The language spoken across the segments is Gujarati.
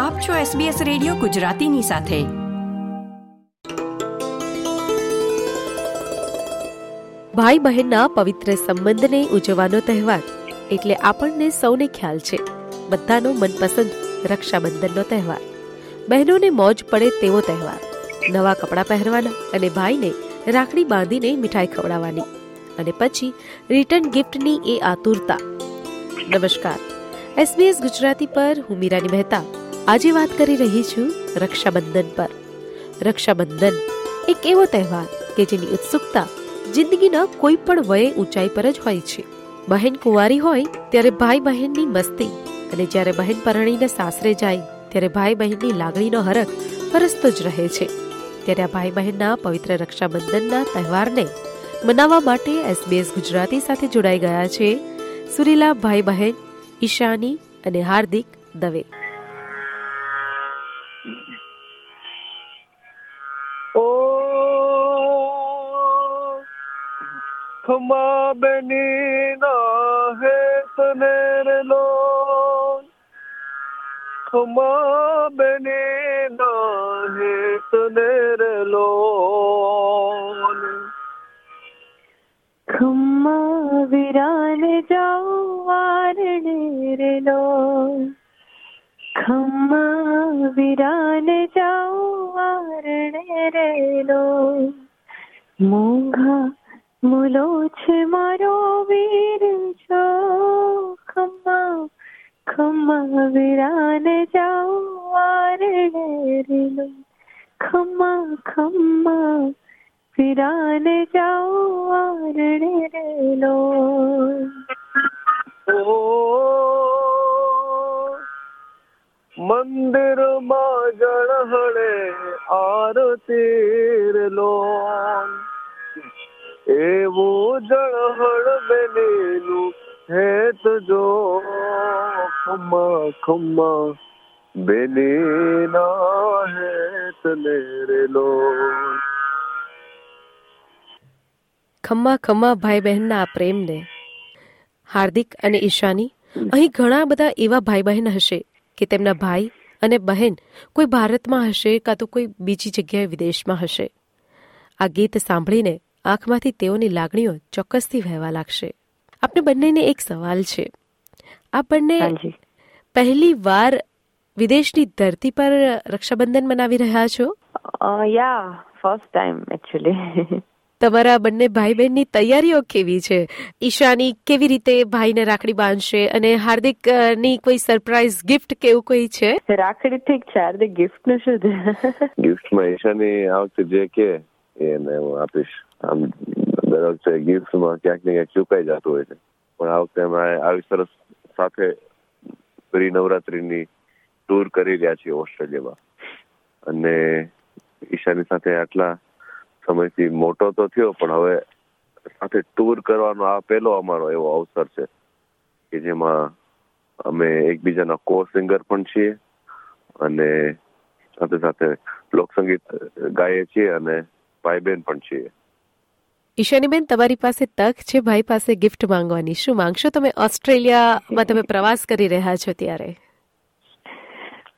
આપ છો SBS રેડિયો ગુજરાતીની સાથે. ભાઈ બહેનના પવિત્ર સંબંધને ઉજવવાનો તહેવાર એટલે આપણને સૌને ખ્યાલ છે. બધાનો મનપસંદ રક્ષાબંધનનો તહેવાર. બહેનોને મોજ પડે તેવો તહેવાર. નવા કપડાં પહેરવાના અને ભાઈને રાખડી બાંધીને મીઠાઈ ખવડાવવાની. અને પછી રિટર્ન ગિફ્ટની એ આતુરતા. નમસ્કાર. એસબીએસ ગુજરાતી પર હું મીરાની મહેતા. આજે વાત કરી રહી છું રક્ષાબંધન પર. રક્ષાબંધન એક એવો તહેવાર કે જેની ઉત્સુકતા જિંદગીના કોઈ પણ વયે ઊંચાઈ પર જ હોય છે. બહેન કુંવારી હોય ત્યારે ભાઈ બહેનની મસ્તી અને જ્યારે બહેન પરણીને સાસરે જાય ત્યારે ભાઈ બહેનની લાગણીનો હરખ પરસતો જ રહે છે. ત્યારે આ ભાઈ બહેનના પવિત્ર રક્ષાબંધનના તહેવારને મનાવવા માટે એસબીએસ ગુજરાતી સાથે જોડાઈ ગયા છે સુરીલા ભાઈ બહેન, ઈશાની અને હાર્દિક દવે. ખમા બેની ના હે તને લો ખમા બેની ના હે તને લો ખમ્મા વિરાન જાઓ વારણે રે લો ખમ્મા વિરાન જાઓ વારણે રે લો મોંઘા મુલો છે મારો વીર છો ખમ્મા ખમ્મા વિરાન જાઓ વારણે રે લો ખમ્મા ખમ્મા વિરાન જાઓ વારણે રે લો ઓ મંદિરમાં જળહળે આરતી લો એવું જળહળ બેનેલું હેત જો ખમ્મા ખમ્મા બેલેના હેત નેરેલો ખમ્મા ખમ્મા ભાઈ બહેનના આ પ્રેમને હાર્દિક અને ઈશાની અહીં ઘણા બધા એવા ભાઈ બહેન હશે કે તેમના ભાઈ અને બહેન કોઈ ભારતમાં હશે કાં તો કોઈ બીજી જગ્યાએ વિદેશમાં હશે. આ ગીત સાંભળીને આંખમાંથી તેઓની લાગણીઓ ચોક્કસથી વહેવા લાગશે. આપણે બંનેને એક સવાલ છે. આ બંને પહેલી વાર વિદેશની ધરતી પર રક્ષાબંધન મનાવી રહ્યા છો? યા ફર્સ્ટ ટાઈમ એકચ્યુઅલી તમારા બંને ભાઈ બહેનની તૈયારીઓ કેવી છે? ઈશાની કેવી રીતે ભાઈને રાખડી બાંધશે અને હાર્દિકની કોઈ સરપ્રાઈઝ ગિફ્ટ કે એવું કોઈ છે? રાખડી ઠીક છે હાર્દિક ગિફ્ટનું શું છે? ગિફ્ટમાં ઈશાની આ જે કે એને હું આપીશ. આમ દર વખતે ગિફ્ટમાં ક્યાંક ને ક્યાંક ચુકાઈ જતું હોય છે. પણ આ વખતે અમે આવી સરસ સાથે પ્રી નવરાત્રિની ટૂર કરી રહ્યા છીએ ઓસ્ટ્રેલિયામાં. અને ઈશાની સાથે આટલા સમયથી મોટો તો થયો, પણ હવે સાથે ટૂર કરવાનો આ પહેલો અમારો એવો અવસર છે કે જેમાં અમે એકબીજાના કો સિંગર પણ છીએ અને સાથે સાથે લોકસંગીત ગાઈએ છીએ અને ભાઈ બહેન પણ છીએ. ઈશાનીબેન તમારી પાસે તક છે ભાઈ પાસે ગિફ્ટ માંગવાની. શું માંગશો? તમે ઓસ્ટ્રેલિયામાં તમે પ્રવાસ કરી રહ્યા છો ત્યારે?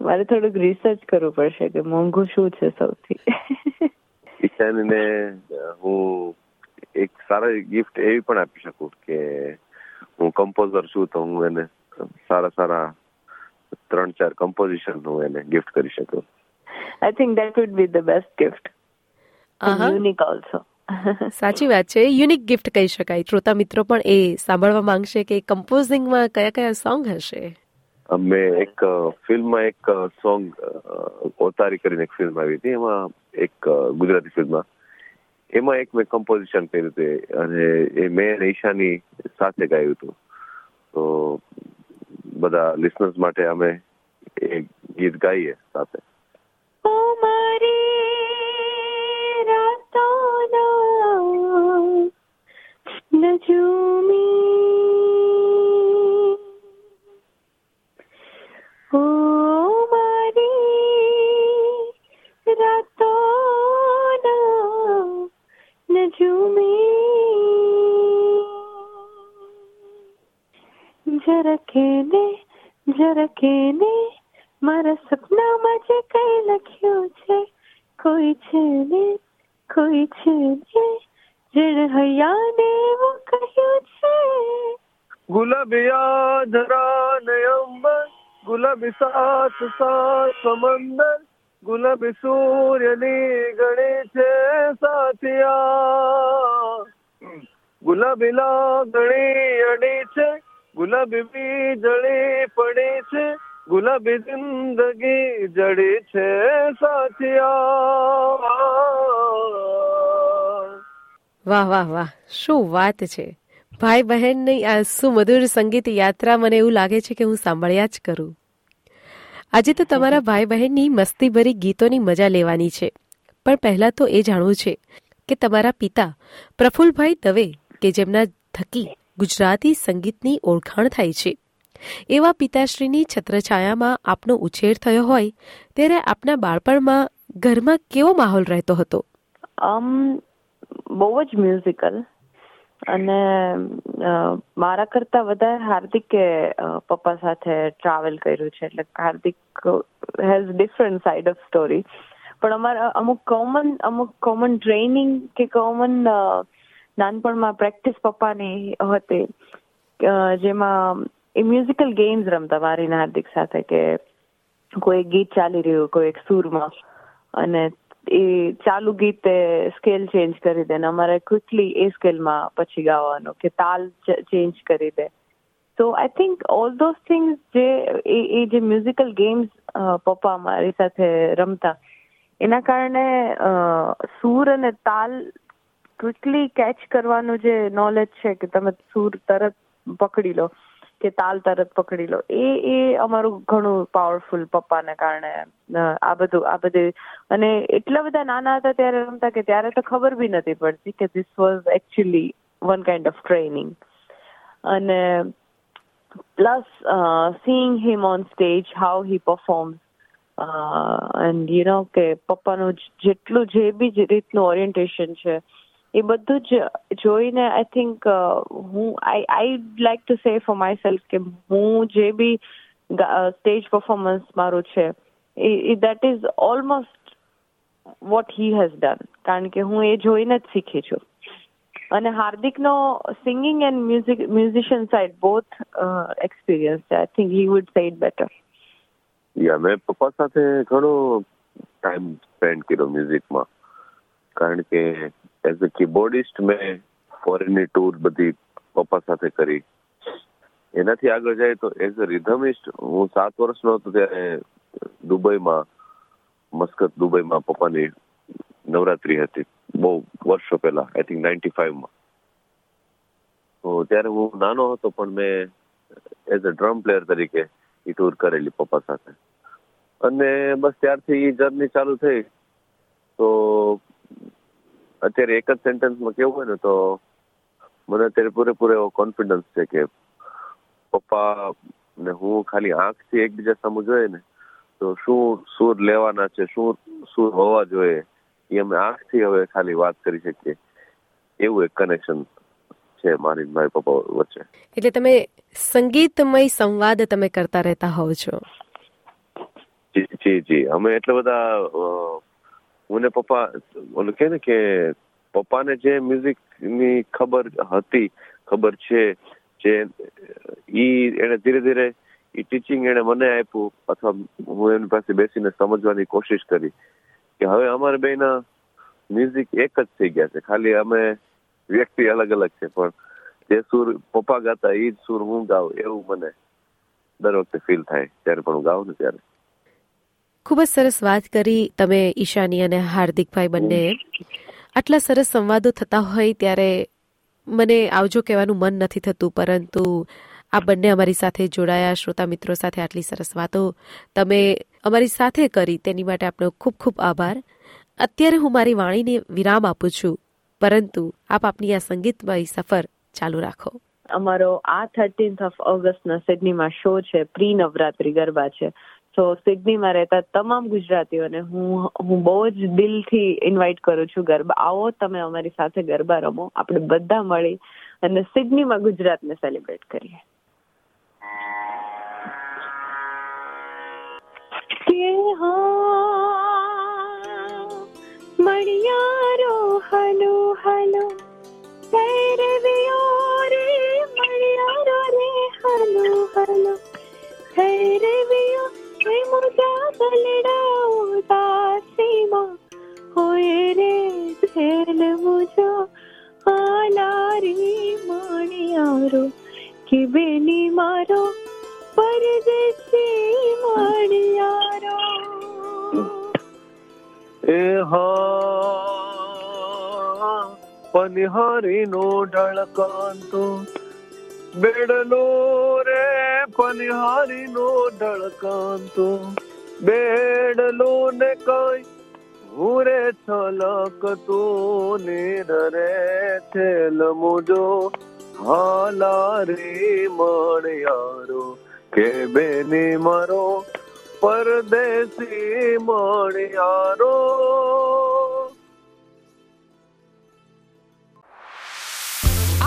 મારે થોડુંક રિસર્ચ કરવું પડશે કે મોંઘું શું છે સૌથી. ઈશાનીને હું એક સારા ગિફ્ટ એવી પણ આપી શકું કે હું કમ્પોઝર છું તો હું એને સારા સારા ત્રણ ચાર કમ્પોઝિશન હું એને ગિફ્ટ કરી શકું. I think that would be the best gift. Unique also સાચી વાત છે. યુનિક ગિફ્ટ કહી શકાય. શ્રોતા મિત્રો પણ એ સાંભળવા માંગશે કે કમ્પોઝિંગમાં કયા કયા સોંગ હશે? અમે એક ફિલ્મમાં એક સોંગ ઓતારી કરીને એક ફિલ્મ આવી હતી. એમાં એક ગુજરાતી ફિલ્મમાં. એમાં એક મેં કમ્પોઝિશન કર્યું હતું અને એ મેં ઈશાની સાથે ગાયું હતું. તો બધા લિસનર્સ માટે અમે એ ગીત ગાઈએ સાથે. ઓ મારી નજુમી ઓ મારી જરખેને મારા સપનામાં જે કઈ લખ્યું છે કોઈ છે ને કોઈ છે જેણે હૈયાને એવું કહ્યું છે? ગુલાબિયા ધરા નયંબર ગુલાબી સાત સાત સમંદર ગુલાબી સૂર્યની ગણી છે સાથિયા. ગુલાબી લાગણી અડી છે, ગુલાબી વીજળી પડી છે ગુલાબી જિંદગી જડી છે સાથિયા વાહ વાહ વાહ. શું વાત છે. ભાઈ બહેનની આ સુમધુર સંગીત યાત્રા મને એવું લાગે છે કે હું સાંભળ્યા જ કરું. આજે તો તમારા ભાઈ બહેનની મસ્તીભરી ગીતોની મજા લેવાની છે. પણ પહેલા તો એ જાણવું છે કે તમારા પિતા પ્રફુલભાઈ દવે કે જેમના થકી ગુજરાતી સંગીતની ઓળખાણ થાય છે. એવા પિતાશ્રીની છત્રછાયામાં આપનો ઉછેર થયો હોય, ત્યારે આપના બાળપણમાં ઘરમાં કેવો માહોલ રહેતો હતો? આમ બહુ જ મ્યુઝિકલ અને મારા કરતા વધારે હાર્દિકે પપ્પા સાથે ટ્રાવેલ કર્યું છે. એટલે Hardik has different side of story પણ અમારા, અમુક કોમન અમુક કોમન ટ્રેનિંગ કે કોમન નાનપણમાં પ્રેક્ટિસ પપ્પાની હતી. જેમાં એ મ્યુઝિકલ ગેમ્સ રમતા મારી ને હાર્દિક સાથે કે કોઈ ગીત ચાલી રહ્યું કોઈ એક સૂરમાં અને એ ચાલુ ગીતે સ્કેલ ચેન્જ કરી દે ને અમારે ક્વિકલી એ સ્કેલમાં પછી ગાવાનું કે તાલ ચેન્જ કરી દે તો I think all those things જે એ જે મ્યુઝિકલ ગેમ્સ પપ્પા મારી સાથે રમતા એના કારણે સૂર અને તાલ ક્વિકલી કેચ કરવાનું જે નોલેજ છે કે તમે સૂર તરત પકડી લો કે તાલ તરત પકડી લો. એ એ અમારું ઘણું પાવરફુલ પપ્પાને કારણે આ બધું આ બધું. અને એટલા બધા નાના હતા ત્યારે રમતા કે ત્યારે તો ખબર બી નથી પડતી કે this was actually one kind of training અને plus seeing him on stage how he performs and you know કે પપ્પાનું જેટલું જે બી રીતનું ઓરિએન્ટેશન છે એ બધું જ જોઈને આઈ થિંક હું I I like to say for myself કે હું જે બી સ્ટેજ પરફોર્મન્સ મારું છે, એ that is almost what he has done કારણ કે હું એ જોઈને જ શીખી છું. અને હાર્દિકનો singing and music musician side both experience છે. I think he would say it better યા મેં પપ્પા સાથે ઘણો ટાઈમ સ્પેન્ડ કર્યો મ્યુઝિકમાં કારણ કે એઝ અ કીબોર્ડિસ્ટ મેં ફોરેનની ટૂર બધી પપ્પા સાથે કરી. એનાથી આગળ જાય તો એઝ અ રિધમિસ્ટ હું સાત વર્ષનો હતો ત્યારે દુબઈમાં, મસ્કત દુબઈમાં પપ્પાની નવરાત્રી હતી. બહુ વર્ષો પહેલા આઈ થિંક નાઇન્ટી ફાઈવમાં તો ત્યારે હું નાનો હતો પણ મેં એઝ અ ડ્રમ પ્લેયર તરીકે એ ટૂર કરેલી પપ્પા સાથે. અને બસ ત્યારથી એ જર્ની ચાલુ થઈ. તો અત્યારે એક જ સેન્ટેન્સમાં કેવું હોય ને તો મને અત્યારે પૂરેપૂરો એવો કોન્ફિડન્સ છે કે પપ્પા ને હું ખાલી આંખથી એકબીજા સામે જોઈએ ને તો શું સૂર લેવાના છે શું સૂર હોવા જોઈએ એ અમે આંખથી હવે ખાલી વાત કરી શકીએ. એવું એક કનેક્શન છે મારી મારી પપ્પા વચ્ચે. એટલે તમે સંગીતમય સંવાદ તમે કરતા રહેતા હોવ છો? જી જી જી. અમે એટલા બધા અ, હું ને પપ્પા ઓલું કે ને કે પપ્પાને જે મ્યુઝિકની ખબર હતી ખબર છે જે ઈ એને ધીરે ધીરે ઈ ટીચિંગ એને મને આપ્યું અથવા હું એની પાસે બેસીને સમજવાની કોશિશ કરી કે હવે અમારે બેના મ્યુઝિક એક જ થઈ ગયા છે. ખાલી અમે વ્યક્તિ અલગ અલગ છે પણ જે સુર પપ્પા ગાતા એ જ સુર હું ગાઉં એવું મને દર વખતે ફીલ થાય જ્યારે પણ હું ગાઉં ને ત્યારે. ખૂબ જ સરસ વાત કરી તમે, ઈશાની અને હાર્દિકભાઈ બંને. આટલા સરસ સંવાદો થતા હોય ત્યારે મને આવજો કહેવાનું મન નથી થતું, પરંતુ આ બંને અમારી સાથે જોડાયા, શ્રોતા મિત્રો સાથે આટલી સરસ વાતો તમે અમારી સાથે કરી, તેની માટે આપનો ખૂબ ખૂબ આભાર. અત્યારે હું મારી વાણીને વિરામ આપું છું, પરંતુ આપ આપની આ સંગીતમય સફર ચાલુ રાખો. અમારો આ થર્ટીન્થ ઓફ ઓગસ્ટના સિડનીમાં શો છે પ્રી નવરાત્રી ગરબા છે. સો સિડનીમાં રહેતા તમામ ગુજરાતીઓને હું હું બહુ જ દિલથી ઇન્વાઇટ કરું છું ગરબા. આવો, તમે અમારી સાથે ગરબા રમો. આપણે બધા મળી અને સિડનીમાં ગુજરાતને સેલિબ્રેટ કરીએ. મણિયારો હલો થેલ મુજો હાલારી મણિયારો કે બેની મારો પરદેશી મણિયારો એ હા પનિહારી નો ઢળકાંતો બેડલો રે પનિહારી નો ઢળકાંતો બેડલો ને કઈ છલક તું નીર રે છેલ મુજો. હાલા રે મણિયારો કે બેની મારો પરદેશી મણિયારો